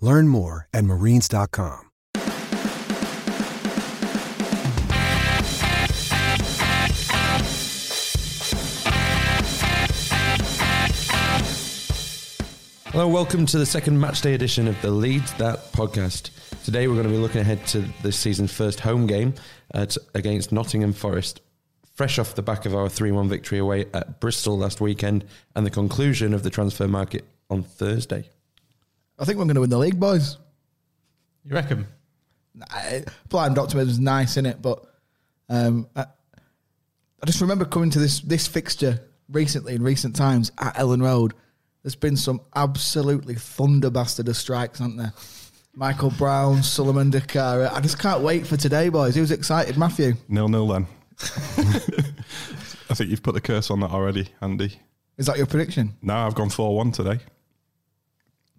Learn more at marines.com. Hello, welcome to the second matchday edition of the Leeds That podcast. Today we're going to be looking ahead to this season's first home game uh, at, against Nottingham Forest, fresh off the back of our 3 1 victory away at Bristol last weekend and the conclusion of the transfer market on Thursday. I think we're going to win the league, boys. You reckon? Nah, Blind optimism is nice, in it? But um, I, I just remember coming to this this fixture recently in recent times at Elland Road. There's been some absolutely thunder bastard of strikes, aren't there? Michael Brown, Souleymane Doukara. I just can't wait for today, boys. Who's excited, Matthew? Nil nil then. I think you've put the curse on that already, Andy. Is that your prediction? No, I've gone 4 1 today.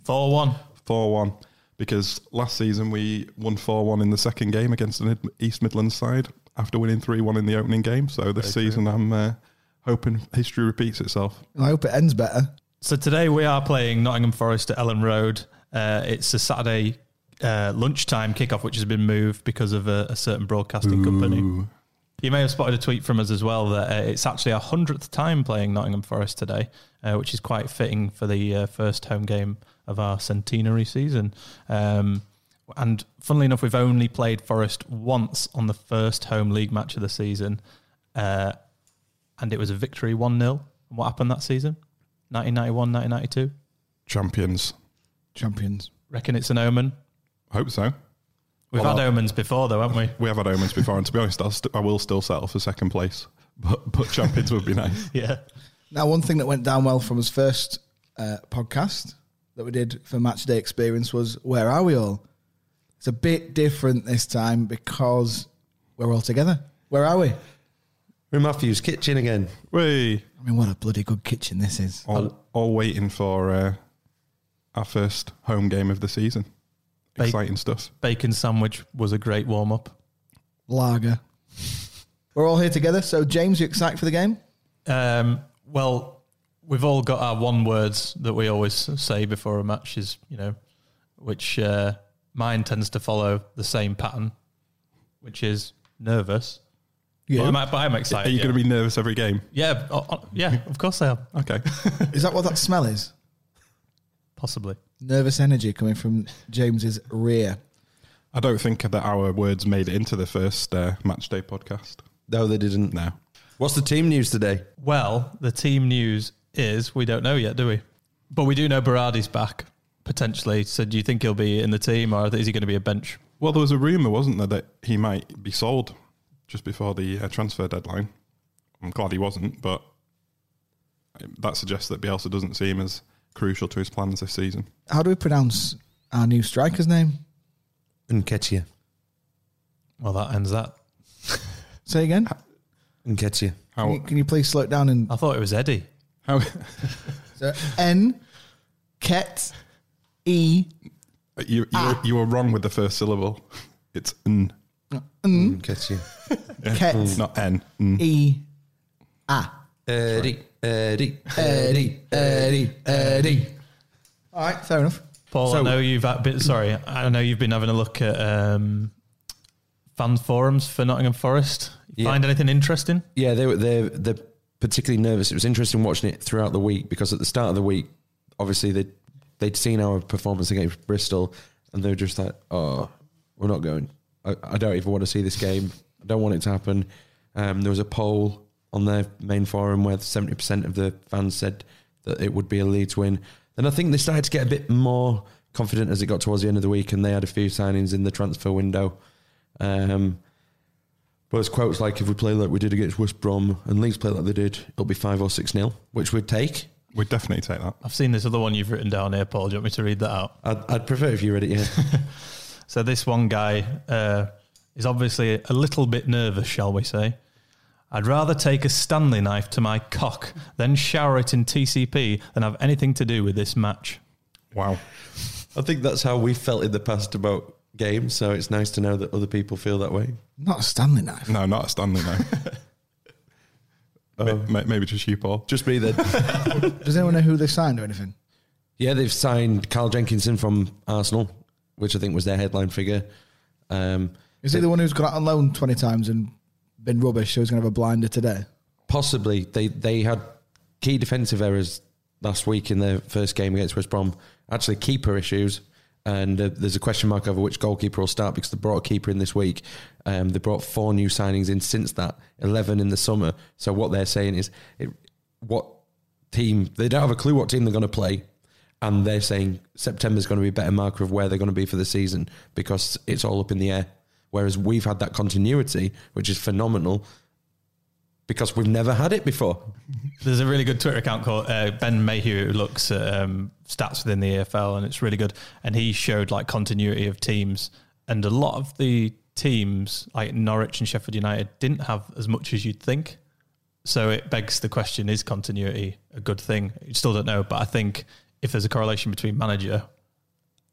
4 1. 4 1. Because last season we won 4 1 in the second game against an East Midlands side after winning 3 1 in the opening game. So this season I'm uh, hoping history repeats itself. I hope it ends better. So today we are playing Nottingham Forest at Elland Road. Uh, it's a Saturday uh, lunchtime kickoff, which has been moved because of a, a certain broadcasting company. You may have spotted a tweet from us as well that uh, it's actually our hundredth time playing Nottingham Forest today, uh, which is quite fitting for the uh, first home game of our centenary season. Um, and funnily enough, we've only played Forest once on the first home league match of the season, uh, and it was a victory one 0 What happened that season? 1991, 1992. Champions. Champions. Reckon it's an omen. Hope so. We've Well, had I'll- omens before, though, haven't we? We have had omens before, and to be honest, I'll st- I will still settle for second place. But, but champions would be nice. Yeah. Now, one thing that went down well from his first uh, podcast that we did for Match Day Experience was Where Are We All? It's a bit different this time because we're all together. Where are we? We're in Matthew's kitchen again. We I mean, what a bloody good kitchen this is. all, all waiting for uh, our first home game of the season. Ba- Exciting stuff. Bacon sandwich was a great warm up. Lager. We're all here together. So, James, you excited for the game? Um, well, we've all got our one words that we always say before a match is, you know, which uh, mine tends to follow the same pattern, which is nervous. Yeah. But, I'm, but I'm Are you yeah. going to be nervous every game? Yeah, oh, oh, yeah, of course I am. Okay. Is that what that smell is? Possibly. Nervous energy coming from James's rear. I don't think that our words made it into the first uh, match day podcast. No, they didn't. No. What's the team news today? Well, the team news is we don't know yet, do we? But we do know Berardi's back potentially. So do you think he'll be in the team or is he going to be a bench? Well, there was a rumour, wasn't there, that he might be sold just before the uh, transfer deadline. I'm glad he wasn't, but that suggests that Bielsa doesn't see him as crucial to his plans this season. How do we pronounce our new striker's name? Nketiah. Well, that ends that. Say again. Nketiah. Can How? you, can you please slow it down and I thought it was Eddie. How so N Ket E uh, you, you, were, ah. you were wrong with the first syllable. It's n, Nketiah. Ket not n. N. E A. Eddie. Eddie. Eddie, Eddie, Eddie. All right, fair enough. Paul, I So- know you've had been, sorry, I know you've been having a look at um, fan forums for Nottingham Forest. Yeah. Find anything interesting? Yeah, they were they're they're particularly nervous. It was interesting watching it throughout the week because at the start of the week, obviously they they'd seen our performance against Bristol and they were just like, "Oh, we're not going. I, I don't even want to see this game. I don't want it to happen. Um, there was a poll on their main forum where 70% of the fans said that it would be a Leeds win. Then I think they started to get a bit more confident as it got towards the end of the week, and they had a few signings in the transfer window. Um, but it's quotes like, if we play like we did against West Brom and Leeds play like they did, it'll be 5 or 6 nil, which we'd take. We'd definitely take that. I've seen this other one you've written down here, Paul. Do you want me to read that out? I'd, I'd prefer if you read it, yeah. So this one guy uh, is obviously a little bit nervous, shall we say? I'd rather take a Stanley knife to my cock than shower it in TCP than have anything to do with this match. Wow. I think that's how we felt in the past about games, so it's nice to know that other people feel that way. Not a Stanley knife. No, not a Stanley, knife. Um, Maybe just you, Paul. Just me then. Does anyone know who they signed or anything? yeah, they've signed Carl Jenkinson from Arsenal, which I think was their headline figure. Um, Is he the one who's gone out on loan 20 times and been rubbish, so he's going to have a blinder today? possibly they they had key defensive errors last week in their first game against West Brom. Actually, keeper issues, and uh, there's a question mark over which goalkeeper will start because they brought a keeper in this week. Um, they brought four new signings in since that, eleven in the summer. So what they're saying is, it, what team they don't have a clue what team they're going to play. And they're saying September's going to be a better marker of where they're going to be for the season because it's all up in the air. Whereas we've had that continuity, which is phenomenal, because we've never had it before. There's a really good Twitter account called uh, Ben Mayhew who looks at um, stats within the EFL, and it's really good. And he showed like continuity of teams, and a lot of the teams like Norwich and Sheffield United didn't have as much as you'd think. So it begs the question: Is continuity a good thing? You still don't know, but I think if there's a correlation between manager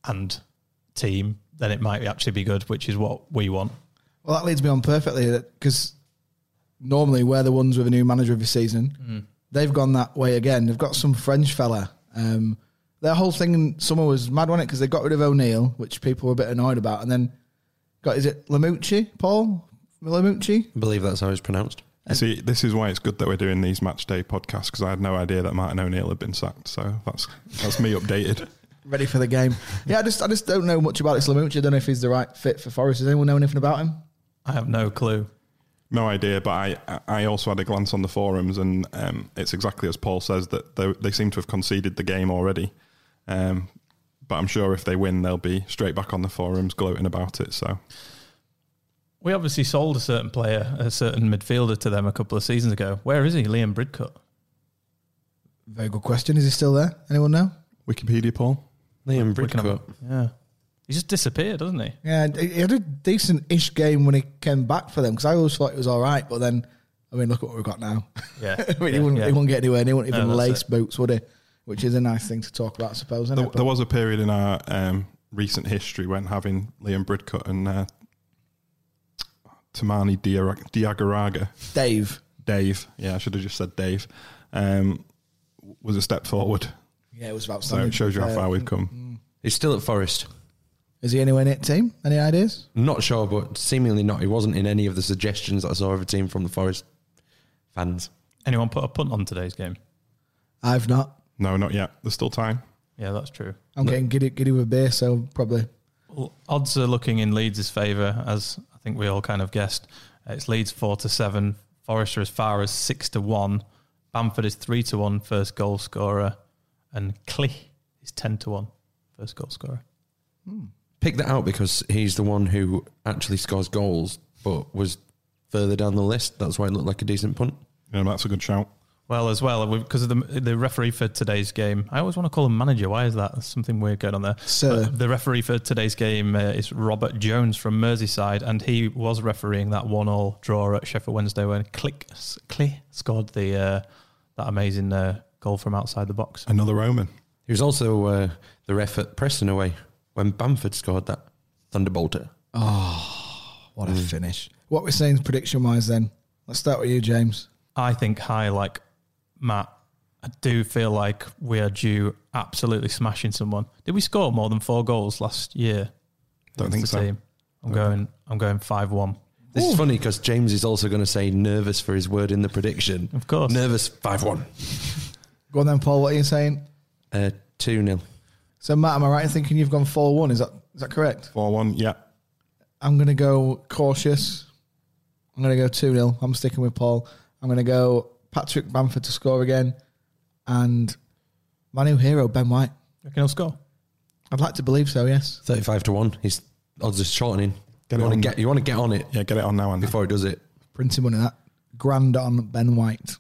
and team, then it might actually be good, which is what we want. Well, that leads me on perfectly because normally we're the ones with a new manager every season. They've gone that way again. They've got some French fella. Um, their whole thing in summer was mad, wasn't it? Because they got rid of O'Neill, which people were a bit annoyed about, and then got is it Lamouchi, Paul Lamouchi? I believe that's how it's pronounced. You See, this is why it's good that we're doing these match day podcasts because I had no idea that Martin O'Neill had been sacked. So that's that's me updated. Ready for the game? yeah, I just I just don't know much about this Lamouchi. I don't know if he's the right fit for Forest. Does anyone know anything about him? I have no clue. No idea, but I I also had a glance on the forums, and um, it's exactly as Paul says that they, they seem to have conceded the game already. Um, but I'm sure if they win, they'll be straight back on the forums gloating about it. So We obviously sold a certain player, a certain midfielder to them a couple of seasons ago. Where is he? Liam Bridcut. Very good question. Is he still there? Anyone know? Wikipedia, Paul. Liam We can have Bridcut. Yeah. He just disappeared, doesn't he? Yeah, he he had a decent-ish game when he came back for them because I always thought it was all right. But then, I mean, look at what we've got now. Yeah. I mean, he, Yeah, wouldn't, yeah. he wouldn't get anywhere. And he wouldn't even that's lace it. boots, would he? Which is a nice thing to talk about, I suppose. Isn't There, it? there was a period in our um, recent history when having Liam Bridcut and uh, Toumani Dia- Diagouraga, Dave. Dave, yeah, I should have just said Dave, um, was a step forward. Yeah, it was about. So it shows you how Uh, far we've come. He's still at Forest. Is he anywhere in it, team? Any ideas? Not sure, but seemingly not. He wasn't in any of the suggestions that I saw of a team from the Forest fans. Anyone put a punt on today's game? I've not. No, not yet. There's still time. Yeah, that's true. I'm getting giddy, giddy with beer, so probably. Well, odds are looking in Leeds' favour, as I think we all kind of guessed. It's Leeds four to seven. Forest are as far as six to one. Bamford is three to one first goal scorer, and Klich is ten to one first goal scorer. Hmm. Pick that out because he's the one who actually scores goals, but was further down the list. That's why it looked like a decent punt. Yeah, that's a good shout. Well, as well because of the the referee for today's game. I always want to call him manager. Why is that? There's something weird going on there. Sir. But the referee for today's game uh, is Robert Jones from Merseyside, and he was refereeing that one-all draw at Sheffield Wednesday when Klich Klich scored the uh, that amazing uh, goal from outside the box. Another Roman. He was also uh, the ref at Preston away when Bamford scored that thunderbolter. Oh, what a finish. What we're saying prediction wise then. Let's start with you, James. I think high like Matt. I do feel like we are due absolutely smashing someone. Did we score more than four goals last year? Don't think so. Team? I'm going. I'm going five one. This is funny because James is also going to say nervous for his word in the prediction. Of course. Nervous 5 1. Go on then, Paul. What are you saying? Uh, 2 0. So, Matt, am I right in thinking you've gone 4 1? Is that is that correct? 4 1, yeah. I'm going to go cautious I'm going to go 2 0. I'm sticking with Paul. I'm going to go Patrick Bamford to score again and my new hero, Ben White. Reckon he'll score? I'd like to believe so, yes. 35 to 1. His odds are shortening. Get you want on. to get you want to get on it Yeah, get it on now and before he does it. Printing money that. Grand on Ben White.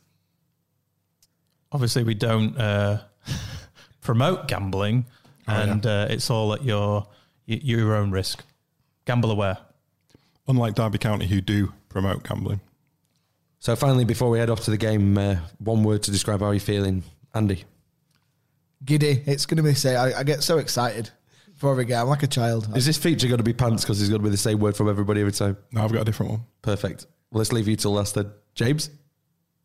Obviously, we don't uh, promote gambling, and uh, it's all at your your own risk. Gamble aware. Unlike Derby County, who do promote gambling. So finally, before we head off to the game, uh, one word to describe how you're feeling, Andy. Giddy. It's going to be say. I, I get so excited before we game. I'm like a child. Is this feature going to be pants because it's going to be the same word from everybody every time? No, I've got a different one. Perfect. Well, let's leave you till last then. James,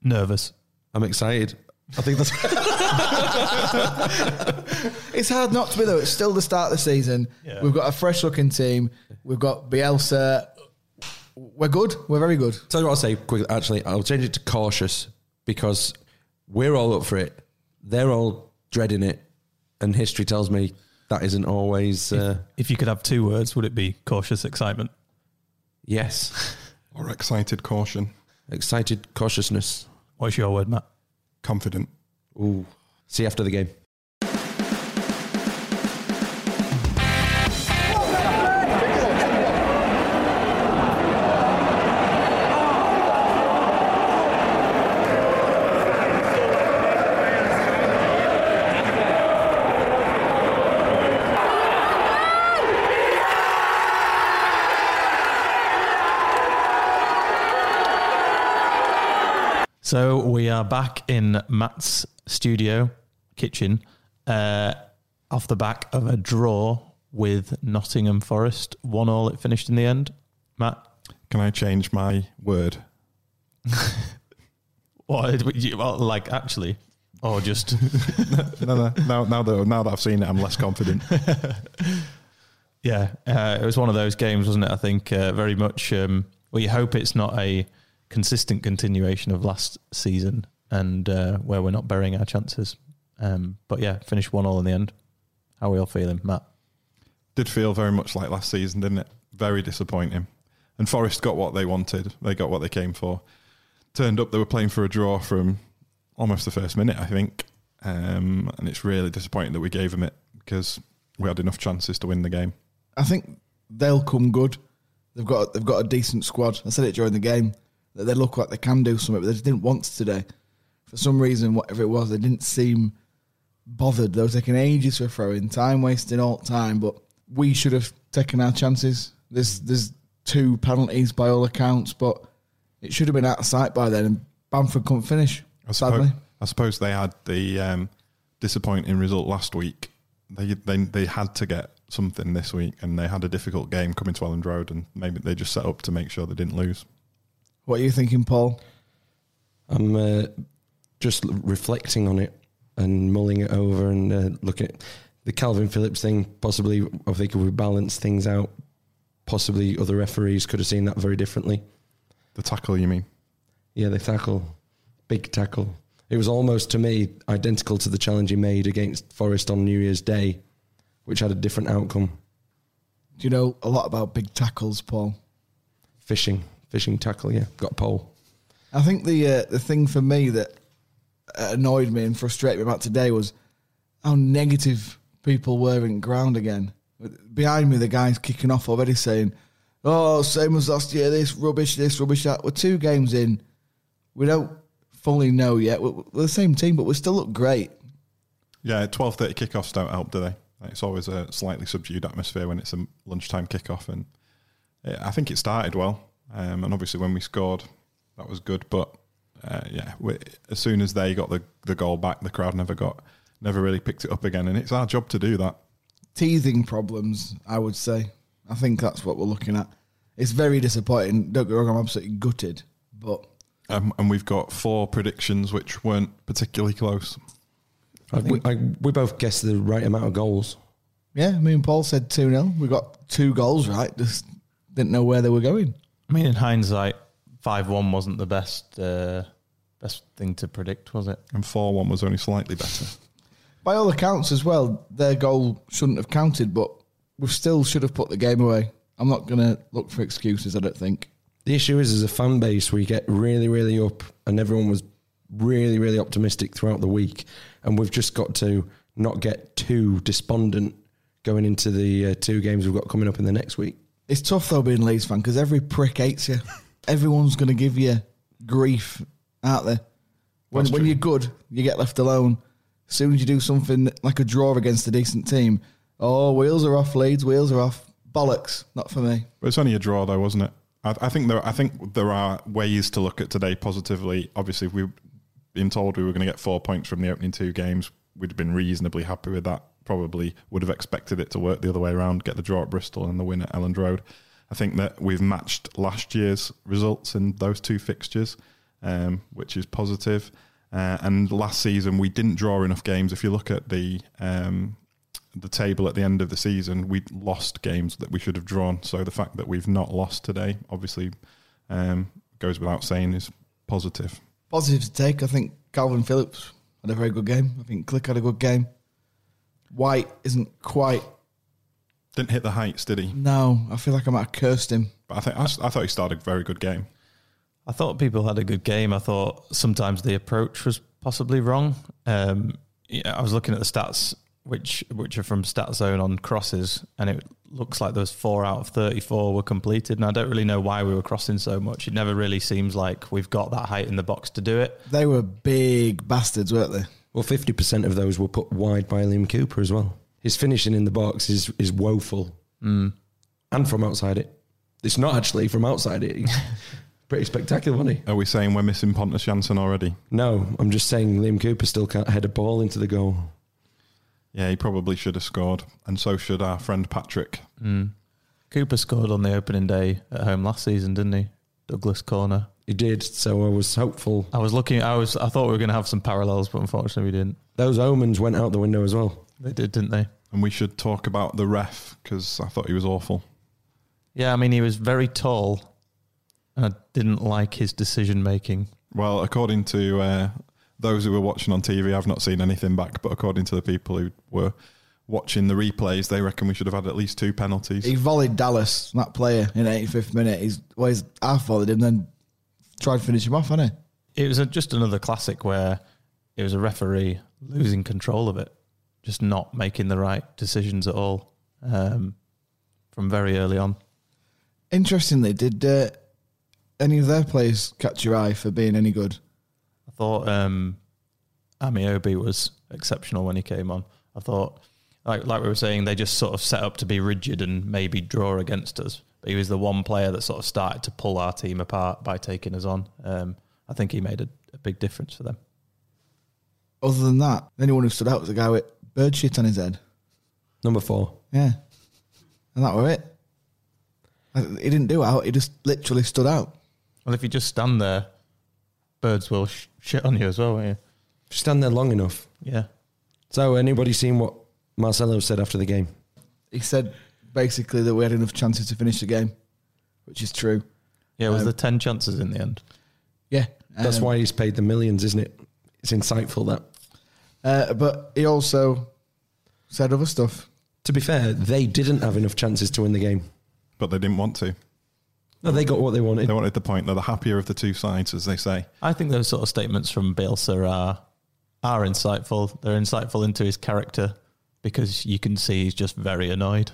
Nervous. I'm excited. I think that's It's hard not to be though. It's still the start of the season. Yeah. We've got a fresh looking team. We've got Bielsa. We're good. We're very good. Tell you what I'll say quickly. Actually, I'll change it to cautious because we're all up for it. They're all dreading it, and history tells me that isn't always. Uh, If you could have two words, would it be cautious excitement? yes, Or excited caution. excited cautiousness. What's your word, Matt? Confident. Ooh. See you after the game. So we are back in Matt's studio kitchen, uh, off the back of a draw with Nottingham Forest. One all. It finished in the end. Matt, Can I change my word? what? you- well, Like actually, or just no, no, now, now that now that I've seen it, I'm less confident. Yeah, uh, it was one of those games, wasn't it? I think uh, very much. Um, well, you hope it's not a consistent continuation of last season, and uh, where we're not burying our chances. Um, but yeah, finished one all in the end. How are we all feeling, Matt? Did feel very much like last season, didn't it? Very disappointing. And Forest got what they wanted. They got what they came for. Turned up, they were playing for a draw from almost the first minute, I think. Um, and it's really disappointing that we gave them it because we had enough chances to win the game. I think they'll come good. They've got they've got a decent squad. I said it during the game that they look like they can do something, but they just didn't want to today. For some reason, whatever it was, they didn't seem bothered. They were taking ages for throwing, time wasting all time. But we should have taken our chances. There's there's two penalties by all accounts, but it should have been out of sight by then. And Bamford couldn't finish. I suppose, Sadly, I suppose they had the um, disappointing result last week. They, they they had to get something this week, and they had a difficult game coming to Elland Road, and maybe they just set up to make sure they didn't lose. What are you thinking, Paul? I'm uh, just reflecting on it and mulling it over and uh, looking at the Kalvin Phillips thing. Possibly, I think if they could rebalance things out, possibly other referees could have seen that very differently. The tackle, you mean? Yeah, the tackle, big tackle. It was almost to me identical to the challenge he made against Forest on New Year's Day, which had a different outcome. Do you know a lot about big tackles, Paul? Fishing, fishing tackle. Yeah, got a pole. I think the uh, the thing for me that annoyed me and frustrated me about today was how negative people were in ground again. Behind me, the guy's kicking off already saying, "Oh, same as last year. This rubbish, this rubbish, that." We're two games in. We don't fully know yet. We're, we're the same team, but we still look great. Yeah, twelve thirty kickoffs don't help, do they? It's always a slightly subdued atmosphere when it's a lunchtime kickoff, and yeah, I think it started well. Um, and obviously, when we scored, that was good. But uh, yeah, we, as soon as they got the, the goal back, the crowd never got never really picked it up again, and it's our job to do that. Teething problems, I would say. I think that's what we're looking at. It's very disappointing. Don't get wrong, I'm absolutely gutted, but Um, and we've got four predictions which weren't particularly close. I we, I, we both guessed the right amount of goals. yeah, me and Paul said 2 0. We got two goals right, just didn't know where they were going. I mean, in hindsight, five one wasn't the best uh, best thing to predict, was it? And four one was only slightly better. By all accounts, as well, their goal shouldn't have counted, but we still should have put the game away. I'm not going to look for excuses, I don't think. The issue is, as a fan base, we get really, really up, and everyone was really, really optimistic throughout the week, and we've just got to not get too despondent going into the uh, two games we've got coming up in the next week. It's tough though being a Leeds fan because every prick hates you. Everyone's going to give you grief out there. When, when you're good, you get left alone. As soon as you do something like a draw against a decent team, oh, wheels are off, Leeds, wheels are off. Bollocks, not for me. But it's only a draw, though, wasn't it? I, I think there. I think there are ways to look at today positively. Obviously, if we've been told we were going to get four points from the opening two games, we'd have been reasonably happy with that. Probably would have expected it to work the other way around, get the draw at Bristol and the win at Elland Road. I think that we've matched last year's results in those two fixtures, um, which is positive. Uh, and last season we didn't draw enough games. If you look at the um, the table at the end of the season, we lost games that we should have drawn. So the fact that we've not lost today, obviously, um, goes without saying, is positive. Positive to take. I think Kalvin Phillips had a very good game. I think Klich had a good game. White isn't quite. Didn't hit the heights, did he? No, I feel like I might have cursed him. But I think I, s- I thought he started a very good game. I thought people had a good game. I thought sometimes the approach was possibly wrong. Um, yeah, I was looking at the stats, which which are from StatZone on crosses, and it looks like those four out of thirty-four were completed. And I don't really know why we were crossing so much. It never really seems like we've got that height in the box to do it. They were big bastards, weren't they? Well, fifty percent of those were put wide by Liam Cooper as well. His finishing in the box is is woeful, mm. and from outside it. It's not actually from outside it. Pretty spectacular, wasn't he? Are we saying we're missing Pontus Jansson already? No, I'm just saying Liam Cooper still can't head a ball into the goal. Yeah, he probably should have scored, and so should our friend Patrick. Mm. Cooper scored on the opening day at home last season, didn't he? Douglas corner. He did, so I was hopeful. I was looking. I was. I thought we were going to have some parallels, but unfortunately, we didn't. Those omens went out the window as well. They did, didn't they? And we should talk about the ref because I thought he was awful. Yeah, I mean, he was very tall, and I didn't like his decision making. Well, according to uh, those who were watching on TV, I've not seen anything back, but according to the people who were watching the replays, they reckon we should have had at least two penalties. He volleyed Dallas, that player, in the 85th minute. He's well, he's half volleyed him, then tried to finish him off, hasn't he? It was a, just another classic where it was a referee losing control of it, just not making the right decisions at all um, from very early on. Interestingly, did uh, any of their players catch your eye for being any good? I thought um, Ameobi was exceptional when he came on. I thought, like like we were saying, they just sort of set up to be rigid and maybe draw against us. But he was the one player that sort of started to pull our team apart by taking us on. Um, I think he made a, a big difference for them. Other than that, anyone who stood out was a guy with bird shit on his head. Number four. Yeah. And that were it. He didn't do out, he just literally stood out. Well, if you just stand there, birds will sh- shit on you as well, won't you? Stand there long enough. Yeah. So, anybody seen what Marcelo said after the game? He said basically that we had enough chances to finish the game, which is true. Yeah, was Um, there 10 chances in the end? Yeah. That's um, why he's paid the millions, isn't it? It's insightful that. Uh, but he also said other stuff. To be fair, they didn't have enough chances to win the game. but they didn't want to. No, they got what they wanted. They wanted the point. They're the happier of the two sides, as they say. I think those sort of statements from Bielsa are, are insightful. They're insightful into his character because you can see he's just very annoyed.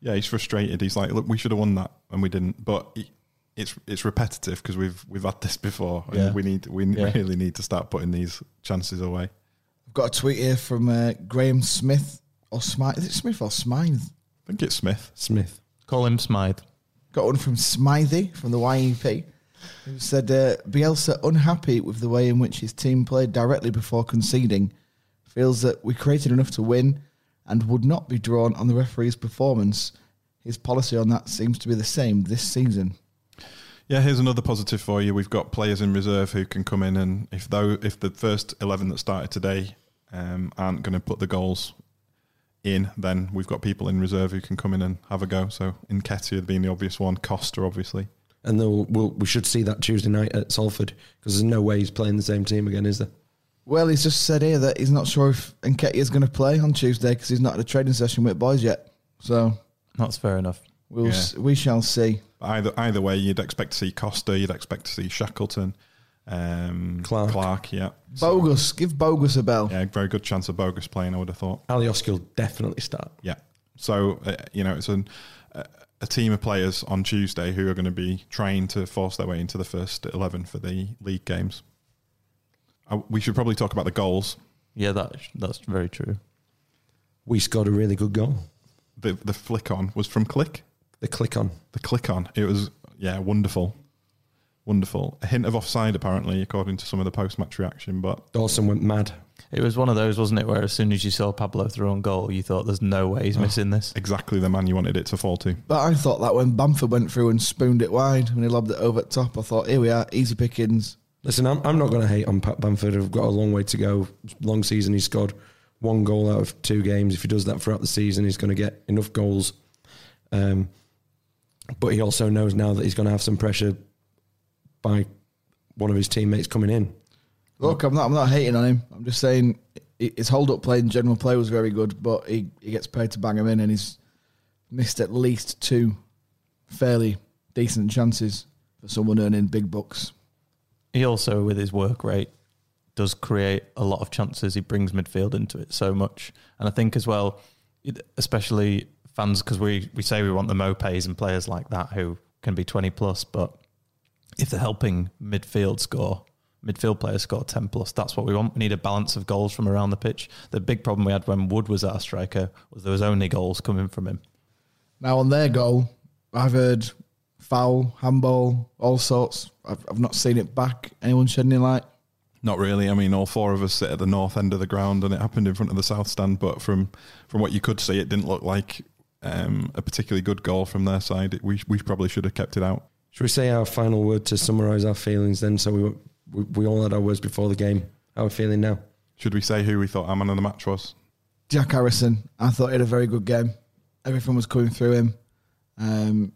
Yeah, he's frustrated. He's like, "Look, we should have won that, and we didn't." But he, it's it's repetitive because we've we've had this before, and Yeah. we need we Yeah. really need to start putting these chances away. I've got a tweet here from uh, Graham Smith or Smythe. Is it Smith or Smythe? I think it's Smith. Smith. Call him Smythe. Got one from Smythe from the YEP. Who said uh, Bielsa unhappy with the way in which his team played directly before conceding, feels that we created enough to win and would not be drawn on the referee's performance. His policy on that seems to be the same this season. Yeah, here's another positive for you. We've got players in reserve who can come in, and if though if the first eleven that started today um, aren't going to put the goals in, then we've got people in reserve who can come in and have a go. So Nketiah being the obvious one, Costa obviously. And we'll, we should see that Tuesday night at Salford because there's no way he's playing the same team again, is there? Well, he's just said here that he's not sure if Nketiah is going to play on Tuesday because he's not had a training session with boys yet. So That's fair enough. we'll Yeah. s- we shall see. Either either way, you'd expect to see Costa, you'd expect to see Shackleton, um, Clark. Clark, yeah, Bogusz, give Bogusz a bell. yeah, very good chance of Bogusz playing. I would have thought. Alioski will definitely start. Yeah. So uh, you know, it's an, uh, a team of players on Tuesday who are going to be trying to force their way into the first eleven for the league games. Uh, we should probably talk about the goals. Yeah, that that's very true. We scored a really good goal. The the flick on was from Klich. The click on. The click on. It was yeah, wonderful, wonderful. A hint of offside apparently, according to some of the post match reaction, but Dawson went mad. It was one of those, wasn't it, where as soon as you saw Pablo through on goal, you thought, "There's no way he's missing this." exactly the man you wanted it to fall to. But I thought that when Bamford went through and spooned it wide when he lobbed it over the top, I thought, here we are, easy pickings. Listen, I'm, I'm not going to hate on Pat Bamford. I've got a long way to go. Long season. He scored one goal out of two games. If he does that throughout the season, he's going to get enough goals. Um, but he also knows now that he's going to have some pressure by one of his teammates coming in. Look, I'm not. I'm not hating on him. I'm just saying his hold up play and general play was very good, but he, he gets paid to bang him in, and he's missed at least two fairly decent chances for someone earning big bucks. He also, with his work rate, does create a lot of chances. He brings midfield into it so much, and I think as well, especially fans, because we we say we want the Mopes and players like that who can be twenty plus, but if they're helping midfield score, midfield players score ten plus, that's what we want. We need a balance of goals from around the pitch. The big problem we had when Wood was our striker was there was only goals coming from him. Now on their goal, I've heard foul, handball, all sorts. I've, I've not seen it back. Anyone shed any light? Not really. I mean, all four of us sit at the north end of the ground, and it happened in front of the south stand. But from from what you could see, it didn't look like um, a particularly good goal from their side. It- we we probably should have kept it out. Should we say our final word to summarise our feelings then? So we, we we all had our words before the game. How are we feeling now? Should we say who we thought our man of the match was? Jack Harrison. I thought he had a very good game. Everything was coming through him. Um,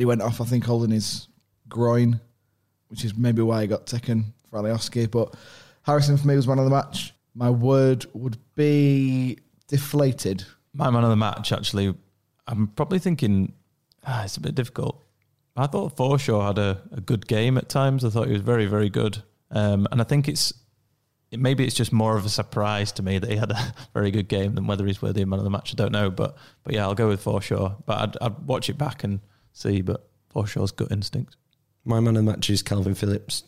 he went off, I think, holding his groin, which is maybe why he got taken for Alioski. But Harrison for me was one of the match. My word would be deflated. My man of the match, actually, I'm probably thinking ah, it's a bit difficult. I thought Forshaw had a, a good game at times. I thought he was very, very good. Um, and I think it's it, maybe it's just more of a surprise to me that he had a very good game than whether he's worthy of man of the match. I don't know, but but yeah, I'll go with Forshaw. But I'd, I'd watch it back and see. But Forshaw's gut instinct. My man of the match is Kalvin Phillips,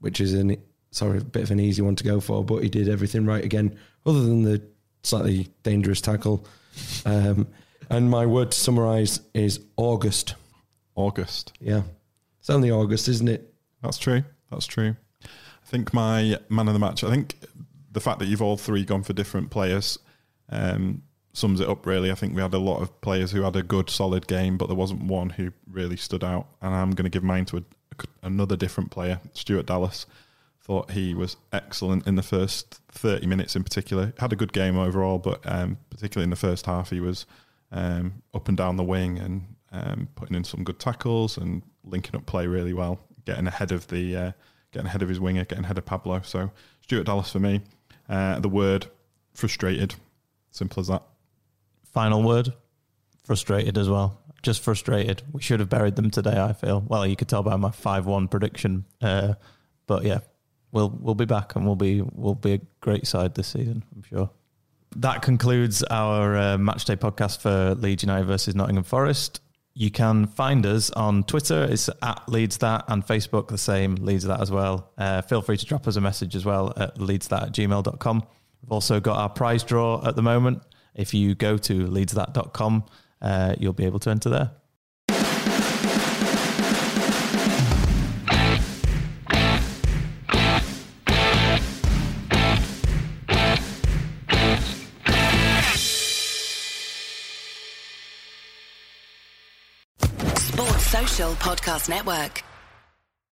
which is an sorry a bit of an easy one to go for, but he did everything right again, other than the slightly dangerous tackle. Um, and my word to summarise is August. August. Yeah, it's only August, isn't it? That's true. That's true. I think my man of the match. I think the fact that you've all three gone for different players um, sums it up. Really, I think we had a lot of players who had a good, solid game, but there wasn't one who really stood out. And I'm going to give mine to a, another different player, Stuart Dallas. Thought he was excellent in the first 30 minutes, in particular. Had a good game overall, but um, particularly in the first half, he was um, up and down the wing and um, putting in some good tackles and linking up play really well, getting ahead of the uh, getting ahead of his winger, getting ahead of Pablo. So Stuart Dallas for me. Uh, the word frustrated, simple as that. Final word, frustrated as well. Just frustrated. We should have buried them today. I feel. Well, you could tell by my five-one prediction. Uh, but yeah, we'll we'll be back and we'll be we'll be a great side this season. I'm sure. That concludes our uh, matchday podcast for Leeds United versus Nottingham Forest. You can find us on Twitter. It's at Leeds That and Facebook, the same, Leeds That as well. Uh, feel free to drop us a message as well at leedsthat at gmail.com. We've also got our prize draw at the moment. If you go to leedsthat.com, uh, you'll be able to enter there. Sports Social Podcast Network.